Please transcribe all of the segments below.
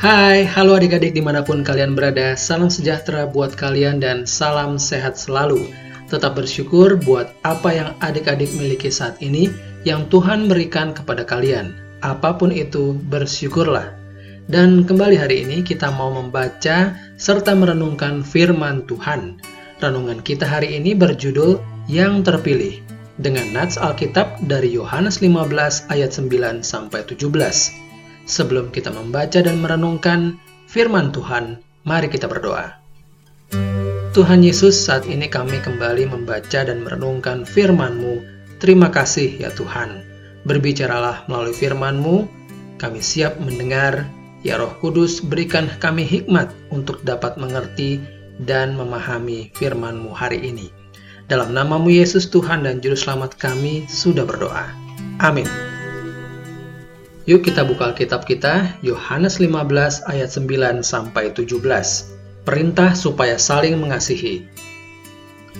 Hai, halo adik-adik di mana pun kalian berada, salam sejahtera buat kalian dan salam sehat selalu. Tetap bersyukur buat apa yang adik-adik miliki saat ini yang Tuhan berikan kepada kalian. Apa pun itu, bersyukurlah. Dan kembali hari ini kita mau membaca serta merenungkan firman Tuhan. Renungan kita hari ini berjudul Yang Terpilih dengan nats Alkitab dari Yohanes 15 ayat 9 sampai 17. Sebelum kita membaca dan merenungkan firman Tuhan, mari kita berdoa. Tuhan Yesus, saat ini kami kembali membaca dan merenungkan firman-Mu. Terima kasih ya Tuhan. Berbicaralah melalui firman-Mu, kami siap mendengar. Ya Roh Kudus, berikan kami hikmat untuk dapat mengerti dan memahami firman-Mu hari ini. Dalam namamu Yesus Tuhan dan Juru Selamat kami sudah berdoa. Amin. Yuk kita buka Alkitab kita, Yohanes 15 ayat 9 sampai 17 perintah supaya saling mengasihi.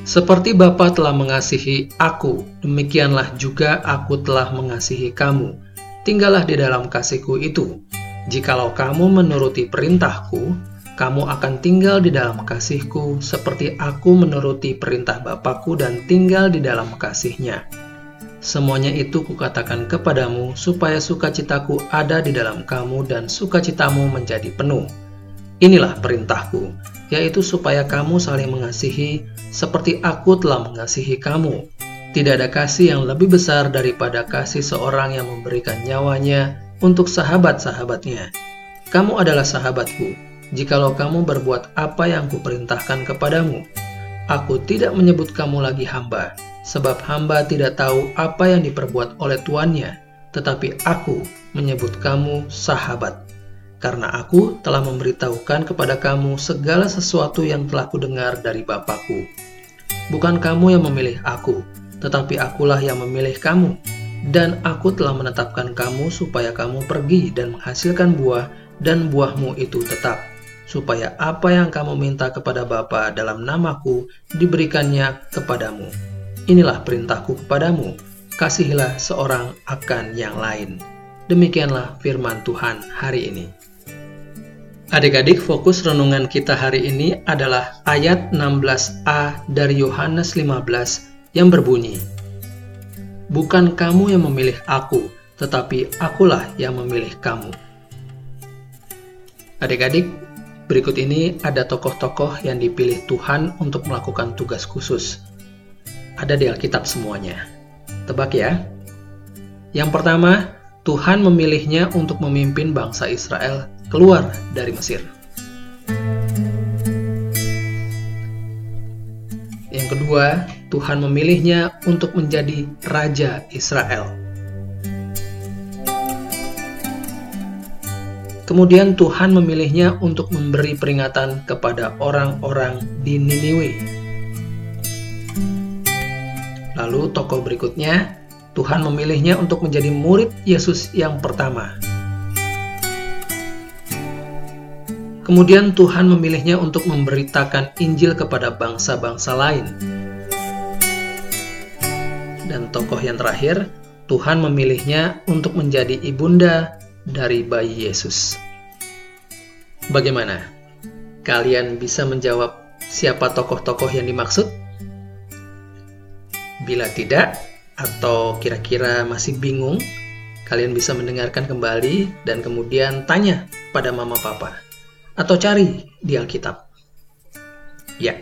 Seperti Bapa telah mengasihi aku, demikianlah juga aku telah mengasihi kamu. Tinggallah di dalam kasihku itu. Jikalau kamu menuruti perintahku, kamu akan tinggal di dalam kasihku, seperti aku menuruti perintah Bapakku dan tinggal di dalam kasihnya. Semuanya itu kukatakan kepadamu, supaya sukacitaku ada di dalam kamu dan sukacitamu menjadi penuh. Inilah perintahku, yaitu supaya kamu saling mengasihi seperti aku telah mengasihi kamu. Tidak ada kasih yang lebih besar daripada kasih seorang yang memberikan nyawanya untuk sahabat-sahabatnya. Kamu adalah sahabatku, jikalau kamu berbuat apa yang kuperintahkan kepadamu. Aku tidak menyebut kamu lagi hamba, sebab hamba tidak tahu apa yang diperbuat oleh tuannya, tetapi aku menyebut kamu sahabat karena aku telah memberitahukan kepada kamu segala sesuatu yang telah kudengar dari Bapakku. Bukan kamu yang memilih aku, tetapi akulah yang memilih kamu. Dan aku telah menetapkan kamu supaya kamu pergi dan menghasilkan buah, dan buahmu itu tetap, supaya apa yang kamu minta kepada Bapa dalam namaku diberikannya kepadamu. Inilah perintahku kepadamu, kasihilah seorang akan yang lain. Demikianlah firman Tuhan hari ini. Adik-adik, fokus renungan kita hari ini adalah ayat 16a dari Yohanes 15 yang berbunyi, Bukan kamu yang memilih aku, tetapi akulah yang memilih kamu. Adik-adik, berikut ini ada tokoh-tokoh yang dipilih Tuhan untuk melakukan tugas khusus. Ada di Alkitab semuanya. Tebak ya. Yang pertama, Tuhan memilihnya untuk memimpin bangsa Israel keluar dari Mesir. Yang kedua, Tuhan memilihnya untuk menjadi raja Israel. Kemudian Tuhan memilihnya untuk memberi peringatan kepada orang-orang di Niniwe. Lalu tokoh berikutnya, Tuhan memilihnya untuk menjadi murid Yesus yang pertama. Kemudian Tuhan memilihnya untuk memberitakan Injil kepada bangsa-bangsa lain. Dan tokoh yang terakhir, Tuhan memilihnya untuk menjadi ibunda dari bayi Yesus. Bagaimana? Kalian bisa menjawab siapa tokoh-tokoh yang dimaksud? Bila tidak, atau kira-kira masih bingung, kalian bisa mendengarkan kembali dan kemudian tanya pada mama papa atau cari di Alkitab. Ya,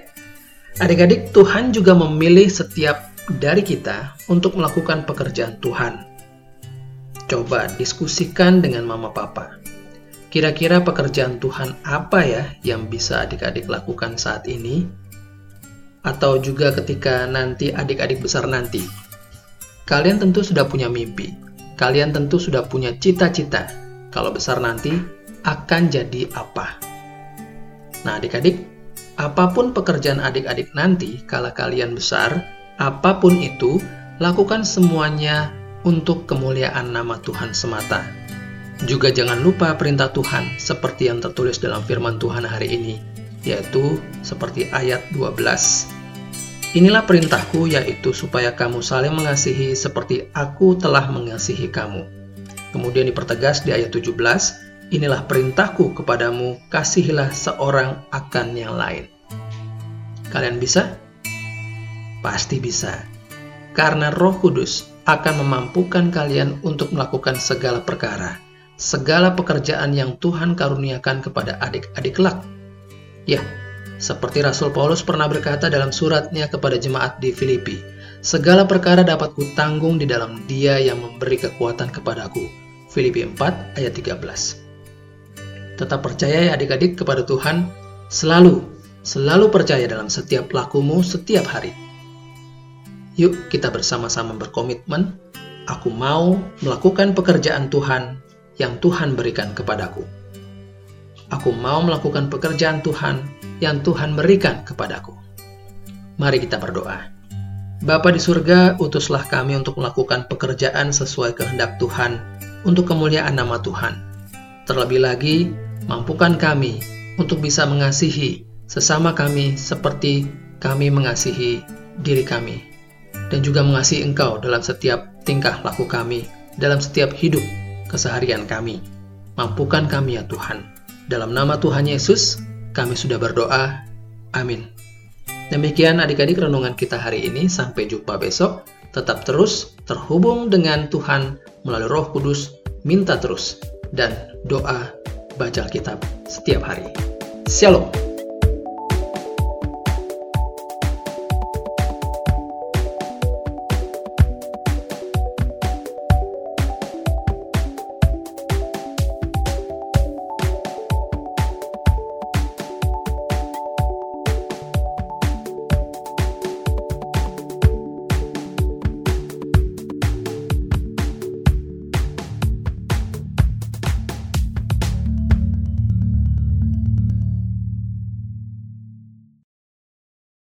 adik-adik, Tuhan juga memilih setiap dari kita untuk melakukan pekerjaan Tuhan. Coba diskusikan dengan mama papa. Kira-kira pekerjaan Tuhan apa ya yang bisa adik-adik lakukan saat ini? Atau juga ketika nanti adik-adik besar nanti. Kalian tentu sudah punya mimpi. Kalian tentu sudah punya cita-cita. Kalau besar nanti akan jadi apa? Nah, adik-adik, apa pun pekerjaan adik-adik nanti, kalau kalian besar, apa pun itu, lakukan semuanya untuk kemuliaan nama Tuhan semata. Juga jangan lupa perintah Tuhan seperti yang tertulis dalam firman Tuhan hari ini, yaitu seperti ayat 12. Inilah perintahku yaitu supaya kamu saling mengasihi seperti aku telah mengasihi kamu. Kemudian dipertegas di ayat 17, inilah perintahku kepadamu, kasihilah seorang akan yang lain. Kalian bisa? Pasti bisa. Karena roh kudus akan memampukan kalian untuk melakukan segala perkara, segala pekerjaan yang Tuhan karuniakan kepada adik-adik kelak. Ya, seperti Rasul Paulus pernah berkata dalam suratnya kepada jemaat di Filipi, segala perkara dapat kutanggung di dalam dia yang memberi kekuatan kepadaku. Filipi 4 ayat 13 Tetap percaya ya adik-adik kepada Tuhan, selalu, selalu percaya dalam setiap lakumu setiap hari Yuk kita bersama-sama berkomitmen, aku mau melakukan pekerjaan Tuhan yang Tuhan berikan kepadaku. Aku mau melakukan pekerjaan Tuhan yang Tuhan berikan kepadaku. Mari kita berdoa. Bapa di surga, utuslah kami untuk melakukan pekerjaan sesuai kehendak Tuhan untuk kemuliaan nama Tuhan. Terlebih lagi, mampukan kami untuk bisa mengasihi sesama kami seperti kami mengasihi diri kami dan juga mengasihi Engkau dalam setiap tingkah laku kami, dalam setiap hidup keseharian kami. Mampukan kami ya Tuhan. Dalam nama Tuhan Yesus, kami sudah berdoa. Amin. Demikian adik-adik renungan kita hari ini. Sampai jumpa besok. Tetap terus terhubung dengan Tuhan melalui roh kudus. Minta terus. Dan doa baca Alkitab setiap hari. Shalom.